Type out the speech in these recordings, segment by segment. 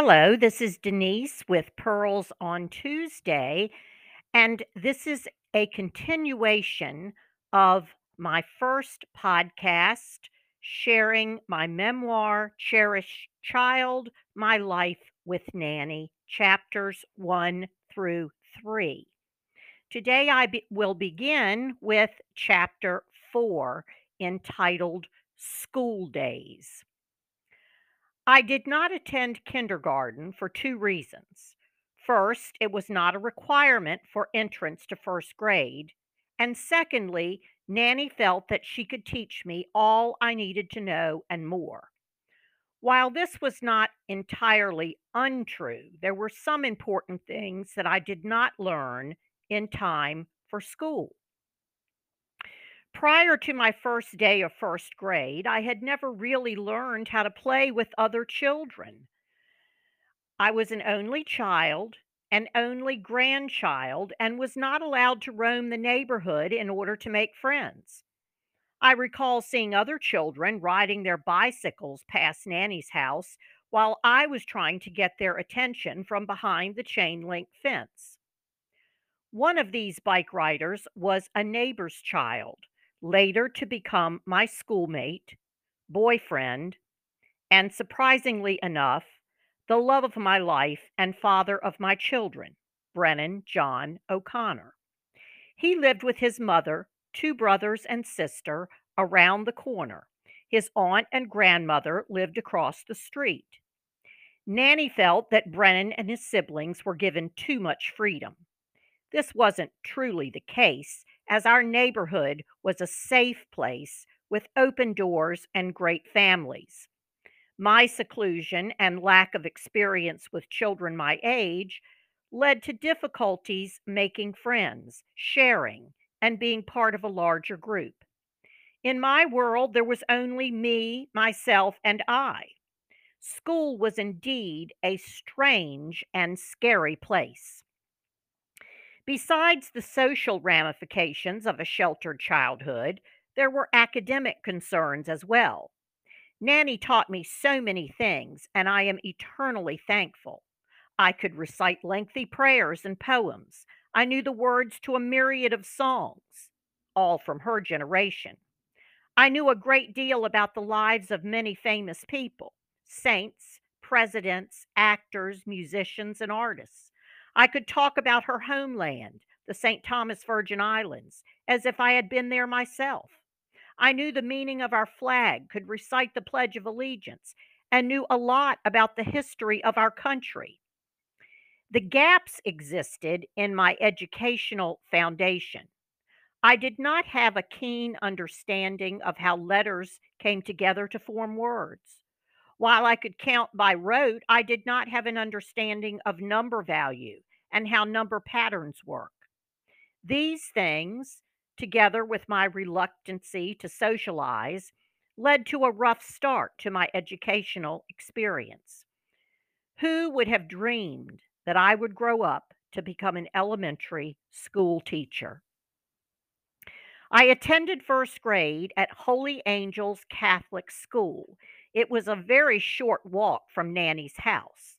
Hello, this is Denise with Pearls on Tuesday, and this is a continuation of my first podcast sharing my memoir, Cherished Child My Life with Nanny, chapters one through three. Today I be- will begin with chapter four entitled School Days. I did not attend kindergarten for two reasons. First, it was not a requirement for entrance to first grade. And secondly, Nanny felt that she could teach me all I needed to know and more. While this was not entirely untrue, there were some important things that I did not learn in time for school. Prior to my first day of first grade, I had never really learned how to play with other children. I was an only child, an only grandchild, and was not allowed to roam the neighborhood in order to make friends. I recall seeing other children riding their bicycles past Nanny's house while I was trying to get their attention from behind the chain link fence. One of these bike riders was a neighbor's child, later to become my schoolmate, boyfriend, and surprisingly enough, the love of my life and father of my children, Brennan John O'Connor. He lived with his mother, two brothers and sister around the corner. His aunt and grandmother lived across the street. Nanny felt that Brennan and his siblings were given too much freedom. This wasn't truly the case, as our neighborhood was a safe place with open doors and great families. My seclusion and lack of experience with children my age led to difficulties making friends, sharing, and being part of a larger group. In my world, there was only me, myself, and I. School was indeed a strange and scary place. Besides the social ramifications of a sheltered childhood, there were academic concerns as well. Nanny taught me so many things, and I am eternally thankful. I could recite lengthy prayers and poems. I knew the words to a myriad of songs, all from her generation. I knew a great deal about the lives of many famous people saints, presidents, actors, musicians, and artists. I could talk about her homeland, the St. Thomas Virgin Islands, as if I had been there myself. I knew the meaning of our flag, could recite the Pledge of Allegiance, and knew a lot about the history of our country. The gaps existed in my educational foundation. I did not have a keen understanding of how letters came together to form words. While I could count by rote, I did not have an understanding of number value and how number patterns work. These things, together with my reluctancy to socialize, led to a rough start to my educational experience. Who would have dreamed that I would grow up to become an elementary school teacher? I attended first grade at Holy Angels Catholic School. It was a very short walk from Nanny's house.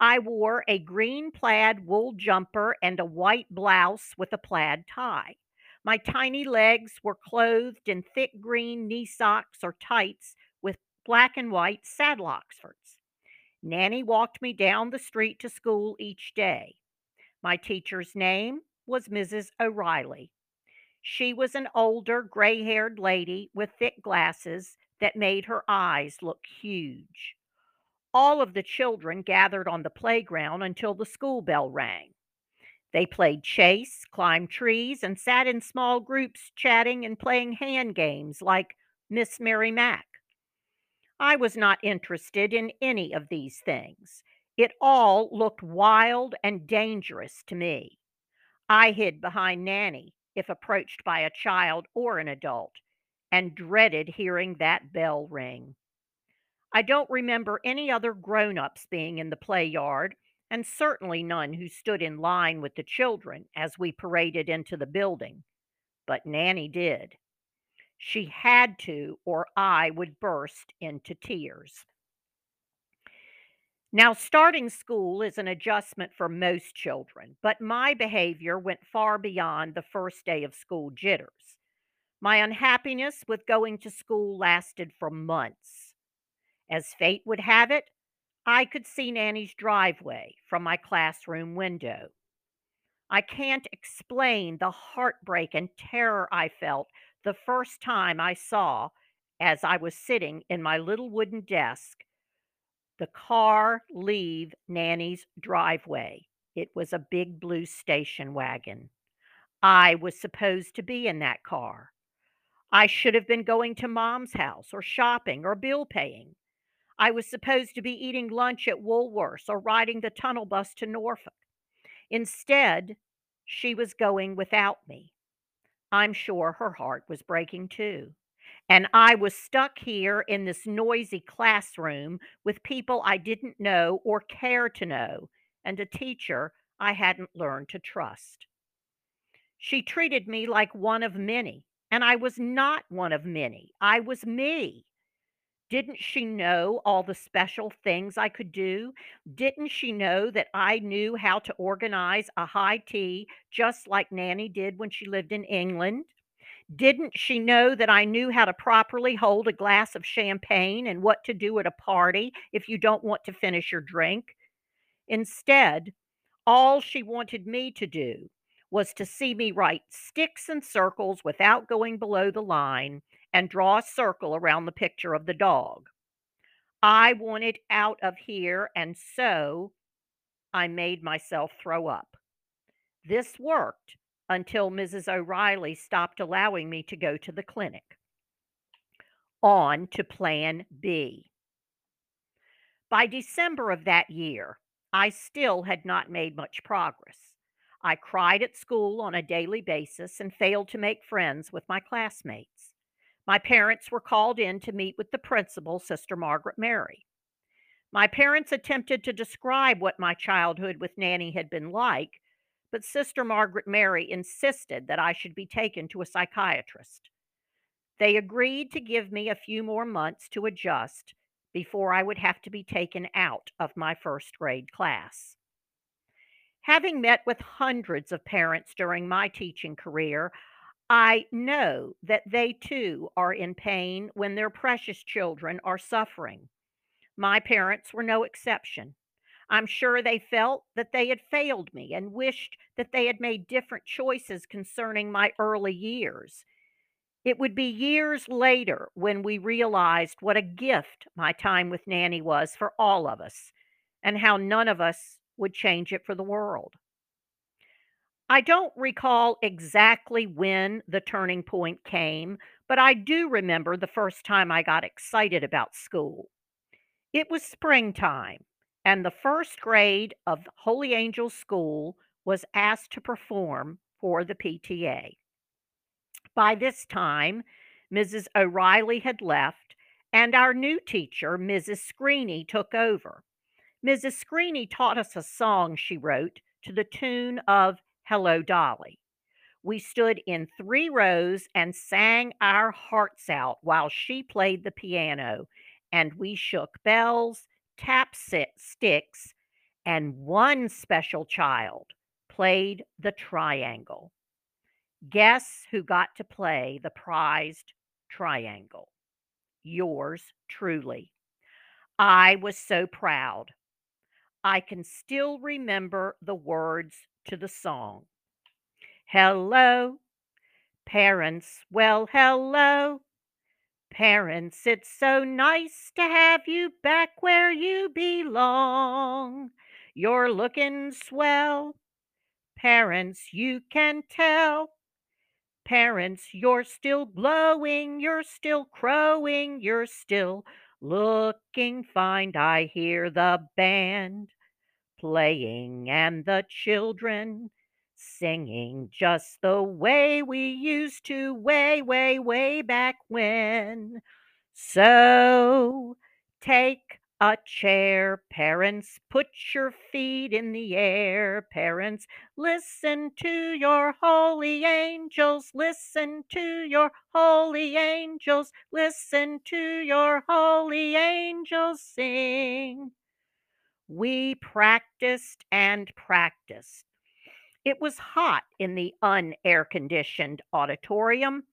I wore a green plaid wool jumper and a white blouse with a plaid tie. My tiny legs were clothed in thick green knee socks or tights with black and white saddle oxfords. Nanny walked me down the street to school each day. My teacher's name was Mrs. O'Reilly. She was an older, gray haired lady with thick glasses that made her eyes look huge. All of the children gathered on the playground until the school bell rang. They played chase, climbed trees, and sat in small groups chatting and playing hand games like Miss Mary Mack. I was not interested in any of these things. It all looked wild and dangerous to me. I hid behind Nanny if approached by a child or an adult and dreaded hearing that bell ring. I don't remember any other grown ups being in the play yard, and certainly none who stood in line with the children as we paraded into the building. But Nanny did. She had to, or I would burst into tears. Now, starting school is an adjustment for most children, but my behavior went far beyond the first day of school jitters. My unhappiness with going to school lasted for months. As fate would have it, I could see Nanny's driveway from my classroom window. I can't explain the heartbreak and terror I felt the first time I saw, as I was sitting in my little wooden desk, the car leave Nanny's driveway. It was a big blue station wagon. I was supposed to be in that car. I should have been going to mom's house or shopping or bill paying. I was supposed to be eating lunch at Woolworth's or riding the tunnel bus to Norfolk. Instead, she was going without me. I'm sure her heart was breaking too. And I was stuck here in this noisy classroom with people I didn't know or care to know, and a teacher I hadn't learned to trust. She treated me like one of many, and I was not one of many. I was me. Didn't she know all the special things I could do? Didn't she know that I knew how to organize a high tea just like Nanny did when she lived in England? Didn't she know that I knew how to properly hold a glass of champagne and what to do at a party if you don't want to finish your drink? Instead, all she wanted me to do was to see me write sticks and circles without going below the line and draw a circle around the picture of the dog. I wanted out of here, and so I made myself throw up. This worked until Mrs. O'Reilly stopped allowing me to go to the clinic. On to Plan B. By December of that year, I still had not made much progress. I cried at school on a daily basis and failed to make friends with my classmates. My parents were called in to meet with the principal, Sister Margaret Mary. My parents attempted to describe what my childhood with Nanny had been like, but Sister Margaret Mary insisted that I should be taken to a psychiatrist. They agreed to give me a few more months to adjust before I would have to be taken out of my first grade class. Having met with hundreds of parents during my teaching career, I know that they too are in pain when their precious children are suffering. My parents were no exception. I'm sure they felt that they had failed me and wished that they had made different choices concerning my early years. It would be years later when we realized what a gift my time with Nanny was for all of us and how none of us would change it for the world. I don't recall exactly when the turning point came, but I do remember the first time I got excited about school. It was springtime, and the first grade of Holy Angels School was asked to perform for the PTA. By this time, Mrs. O'Reilly had left, and our new teacher, Mrs. Screeny, took over. Mrs. Screeny taught us a song she wrote to the tune of Hello, Dolly. We stood in three rows and sang our hearts out while she played the piano, and we shook bells, tapped sticks, and one special child played the triangle. Guess who got to play the prized triangle? Yours truly. I was so proud. I can still remember the words to the song. Hello, parents. Well, hello, parents. It's so nice to have you back where you belong. You're looking swell. Parents, you can tell. Parents, you're still glowing, you're still crowing, you're still looking fine. I hear the band playing and the children singing just the way we used to way, way, way back when. So take a chair, parents, put your feet in the air, parents, listen to your holy angels, listen to your holy angels, listen to your holy angels sing. We practiced and practiced. It was hot in the unair conditioned auditorium,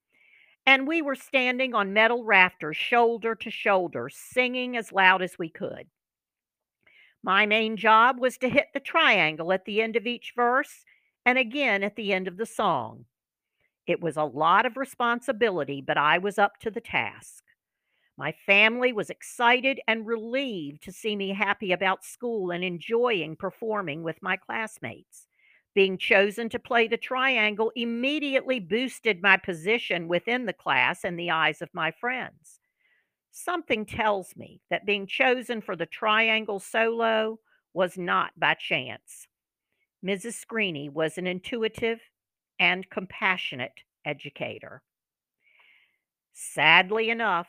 and we were standing on metal rafters, shoulder to shoulder, singing as loud as we could. My main job was to hit the triangle at the end of each verse and again at the end of the song. It was a lot of responsibility, but I was up to the task. My family was excited and relieved to see me happy about school and enjoying performing with my classmates. Being chosen to play the triangle immediately boosted my position within the class in the eyes of my friends. Something tells me that being chosen for the triangle solo was not by chance. Mrs. Screeney was an intuitive and compassionate educator. Sadly enough,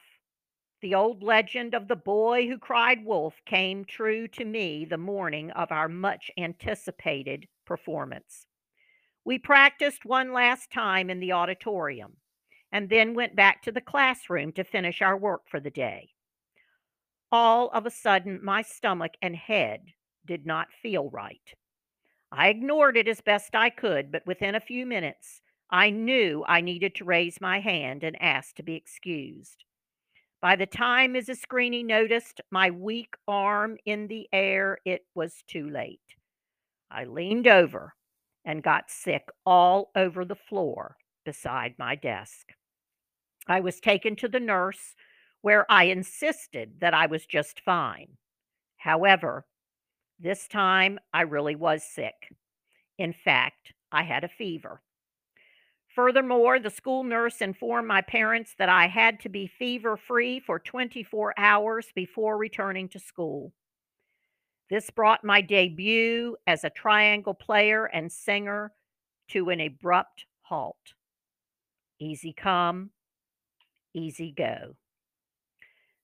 the old legend of the boy who cried wolf came true to me the morning of our much anticipated performance. We practiced one last time in the auditorium and then went back to the classroom to finish our work for the day. All of a sudden, my stomach and head did not feel right. I ignored it as best I could, but within a few minutes, I knew I needed to raise my hand and ask to be excused. By the time Mrs. Screeney noticed my weak arm in the air, it was too late. I leaned over and got sick all over the floor beside my desk. I was taken to the nurse, where I insisted that I was just fine. However, this time I really was sick. In fact, I had a fever. Furthermore, the school nurse informed my parents that I had to be fever free for 24 hours before returning to school. This brought my debut as a triangle player and singer to an abrupt halt. Easy come, easy go.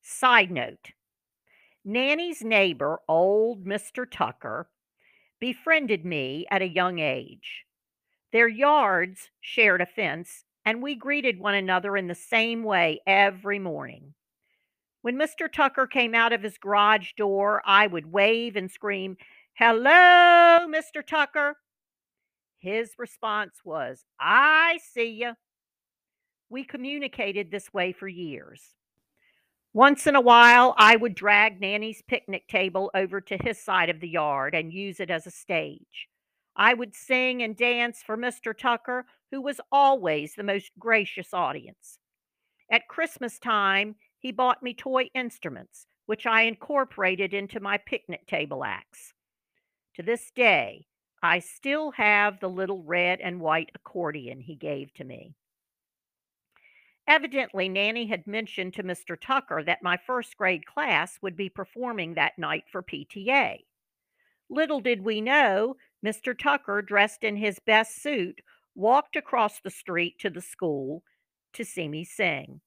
Side note Nanny's neighbor, old Mr. Tucker, befriended me at a young age. Their yards shared a fence, and we greeted one another in the same way every morning. When Mr. Tucker came out of his garage door, I would wave and scream, Hello, Mr. Tucker. His response was, I see you. We communicated this way for years. Once in a while, I would drag Nanny's picnic table over to his side of the yard and use it as a stage. I would sing and dance for Mr. Tucker, who was always the most gracious audience. At Christmas time, he bought me toy instruments, which I incorporated into my picnic table acts. To this day, I still have the little red and white accordion he gave to me. Evidently, Nanny had mentioned to Mr. Tucker that my first grade class would be performing that night for PTA. Little did we know, Mr. Tucker, dressed in his best suit, walked across the street to the school to see me sing.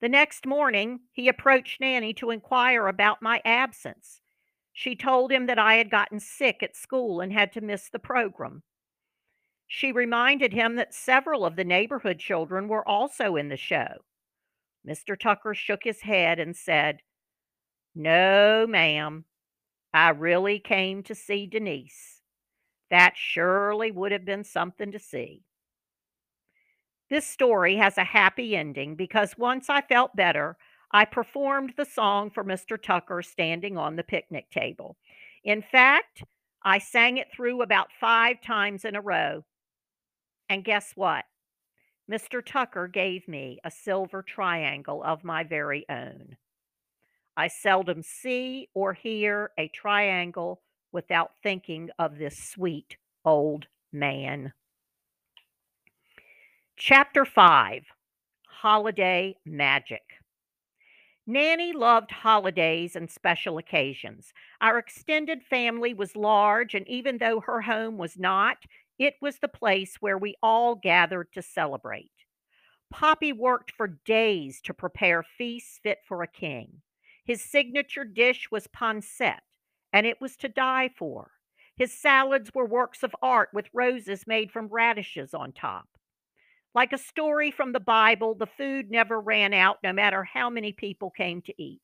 The next morning, he approached Nanny to inquire about my absence. She told him that I had gotten sick at school and had to miss the program. She reminded him that several of the neighborhood children were also in the show. Mr. Tucker shook his head and said, No, ma'am. I really came to see Denise. That surely would have been something to see. This story has a happy ending because once I felt better, I performed the song for Mr. Tucker standing on the picnic table. In fact, I sang it through about five times in a row. And guess what? Mr. Tucker gave me a silver triangle of my very own. I seldom see or hear a triangle without thinking of this sweet old man. Chapter 5 Holiday Magic. Nanny loved holidays and special occasions. Our extended family was large, and even though her home was not, it was the place where we all gathered to celebrate. Poppy worked for days to prepare feasts fit for a king. His signature dish was pancetta, and it was to die for. His salads were works of art with roses made from radishes on top. Like a story from the Bible, the food never ran out no matter how many people came to eat.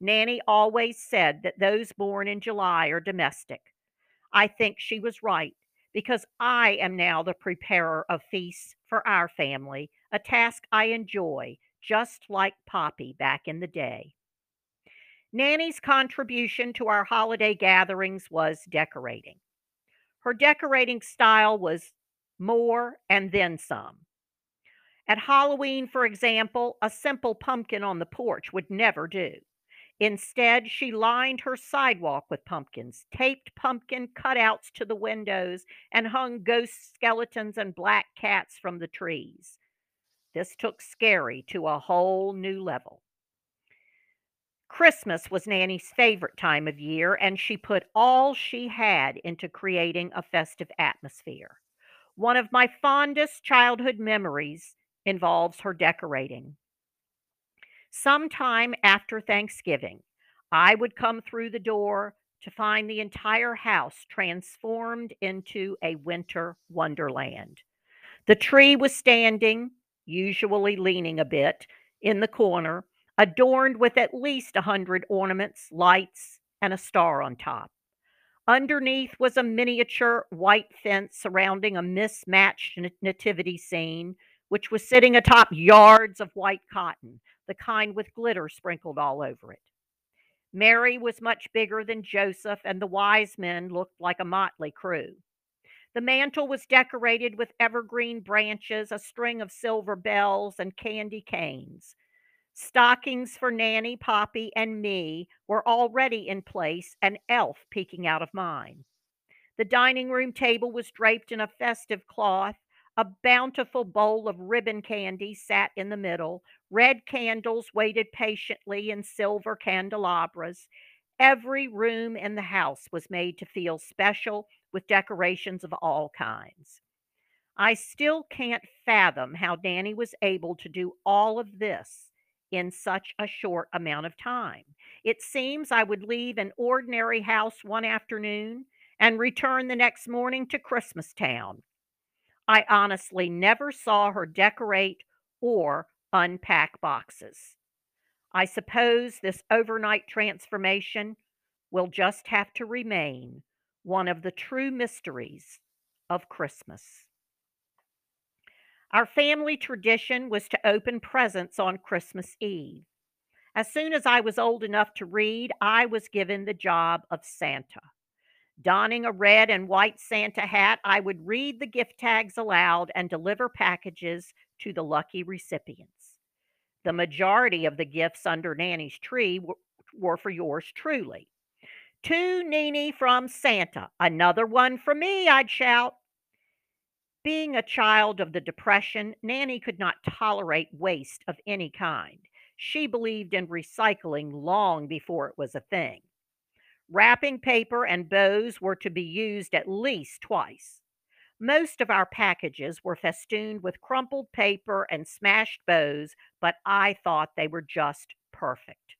Nanny always said that those born in July are domestic. I think she was right because I am now the preparer of feasts for our family, a task I enjoy, just like Poppy back in the day. Nanny's contribution to our holiday gatherings was decorating. Her decorating style was more and then some. At Halloween, for example, a simple pumpkin on the porch would never do. Instead, she lined her sidewalk with pumpkins, taped pumpkin cutouts to the windows, and hung ghost skeletons and black cats from the trees. This took Scary to a whole new level. Christmas was Nanny's favorite time of year, and she put all she had into creating a festive atmosphere. One of my fondest childhood memories involves her decorating. Sometime after Thanksgiving, I would come through the door to find the entire house transformed into a winter wonderland. The tree was standing, usually leaning a bit, in the corner, adorned with at least a hundred ornaments, lights, and a star on top. Underneath was a miniature white fence surrounding a mismatched nativity scene, which was sitting atop yards of white cotton, the kind with glitter sprinkled all over it. Mary was much bigger than Joseph, and the wise men looked like a motley crew. The mantel was decorated with evergreen branches, a string of silver bells, and candy canes. Stockings for Nanny, Poppy, and me were already in place, an elf peeking out of mine. The dining room table was draped in a festive cloth. A bountiful bowl of ribbon candy sat in the middle. Red candles waited patiently in silver candelabras. Every room in the house was made to feel special with decorations of all kinds. I still can't fathom how Nanny was able to do all of this in such a short amount of time. It seems I would leave an ordinary house one afternoon and return the next morning to Christmastown. I honestly never saw her decorate or unpack boxes. I suppose this overnight transformation will just have to remain one of the true mysteries of Christmas. Our family tradition was to open presents on Christmas Eve. As soon as I was old enough to read, I was given the job of Santa. Donning a red and white Santa hat, I would read the gift tags aloud and deliver packages to the lucky recipients. The majority of the gifts under Nanny's tree were, for yours truly. To Nene from Santa, another one for me, I'd shout. Being a child of the Depression, Nanny could not tolerate waste of any kind. She believed in recycling long before it was a thing. Wrapping paper and bows were to be used at least twice. Most of our packages were festooned with crumpled paper and smashed bows, but I thought they were just perfect.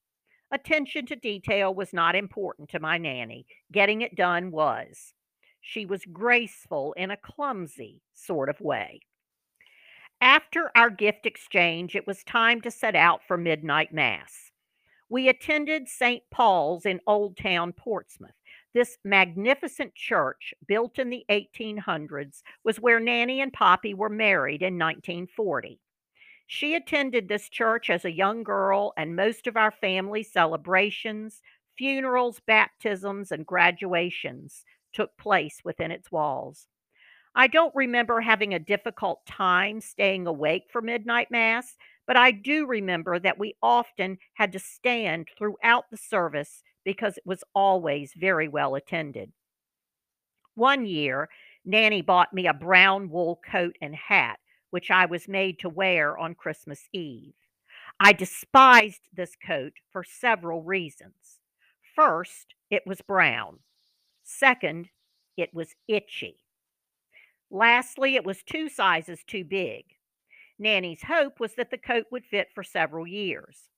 Attention to detail was not important to my nanny. Getting it done was. She was graceful in a clumsy sort of way. After our gift exchange, it was time to set out for midnight mass. We attended St. Paul's in Old Town Portsmouth. This magnificent church, built in the 1800s, was where Nanny and Poppy were married in 1940. She attended this church as a young girl, and most of our family celebrations, funerals, baptisms, and graduations took place within its walls. I don't remember having a difficult time staying awake for midnight mass, but I do remember that we often had to stand throughout the service because it was always very well attended. One year, Nanny bought me a brown wool coat and hat, which I was made to wear on Christmas Eve. I despised this coat for several reasons. First, it was brown. Second, it was itchy. Lastly, it was two sizes too big. Nanny's hope was that the coat would fit for several years.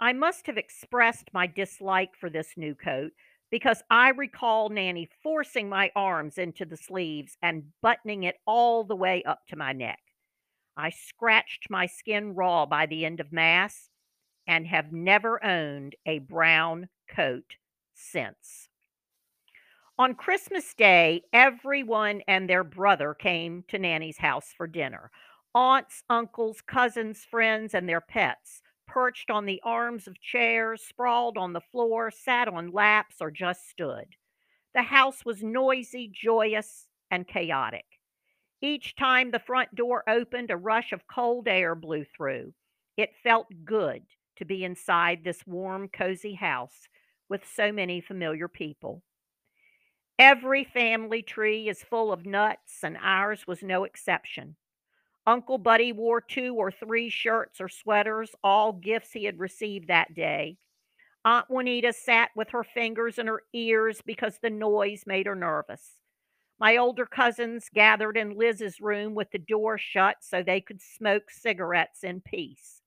I must have expressed my dislike for this new coat because I recall Nanny forcing my arms into the sleeves and buttoning it all the way up to my neck. I scratched my skin raw by the end of Mass, and have never owned a brown coat since. On Christmas Day, everyone and their brother came to Nanny's house for dinner. Aunts, uncles, cousins, friends, and their pets perched on the arms of chairs, sprawled on the floor, sat on laps, or just stood. The house was noisy, joyous, and chaotic. Each time the front door opened, a rush of cold air blew through. It felt good to be inside this warm, cozy house with so many familiar people. Every family tree is full of nuts, and ours was no exception. Uncle Buddy wore two or three shirts or sweaters, all gifts he had received that day. Aunt Juanita sat with her fingers in her ears because the noise made her nervous. My older cousins gathered in Liz's room with the door shut so they could smoke cigarettes in peace.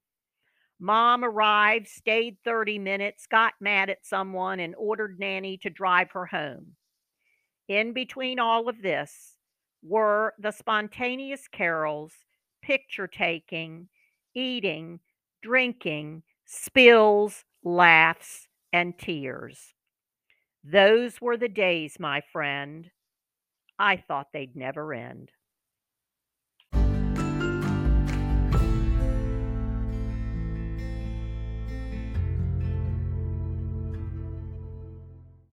Mom arrived, stayed 30 minutes, got mad at someone, and ordered Nanny to drive her home. In between all of this were the spontaneous carols, picture taking, eating, drinking, spills, laughs, and tears. Those were the days, my friend. I thought they'd never end.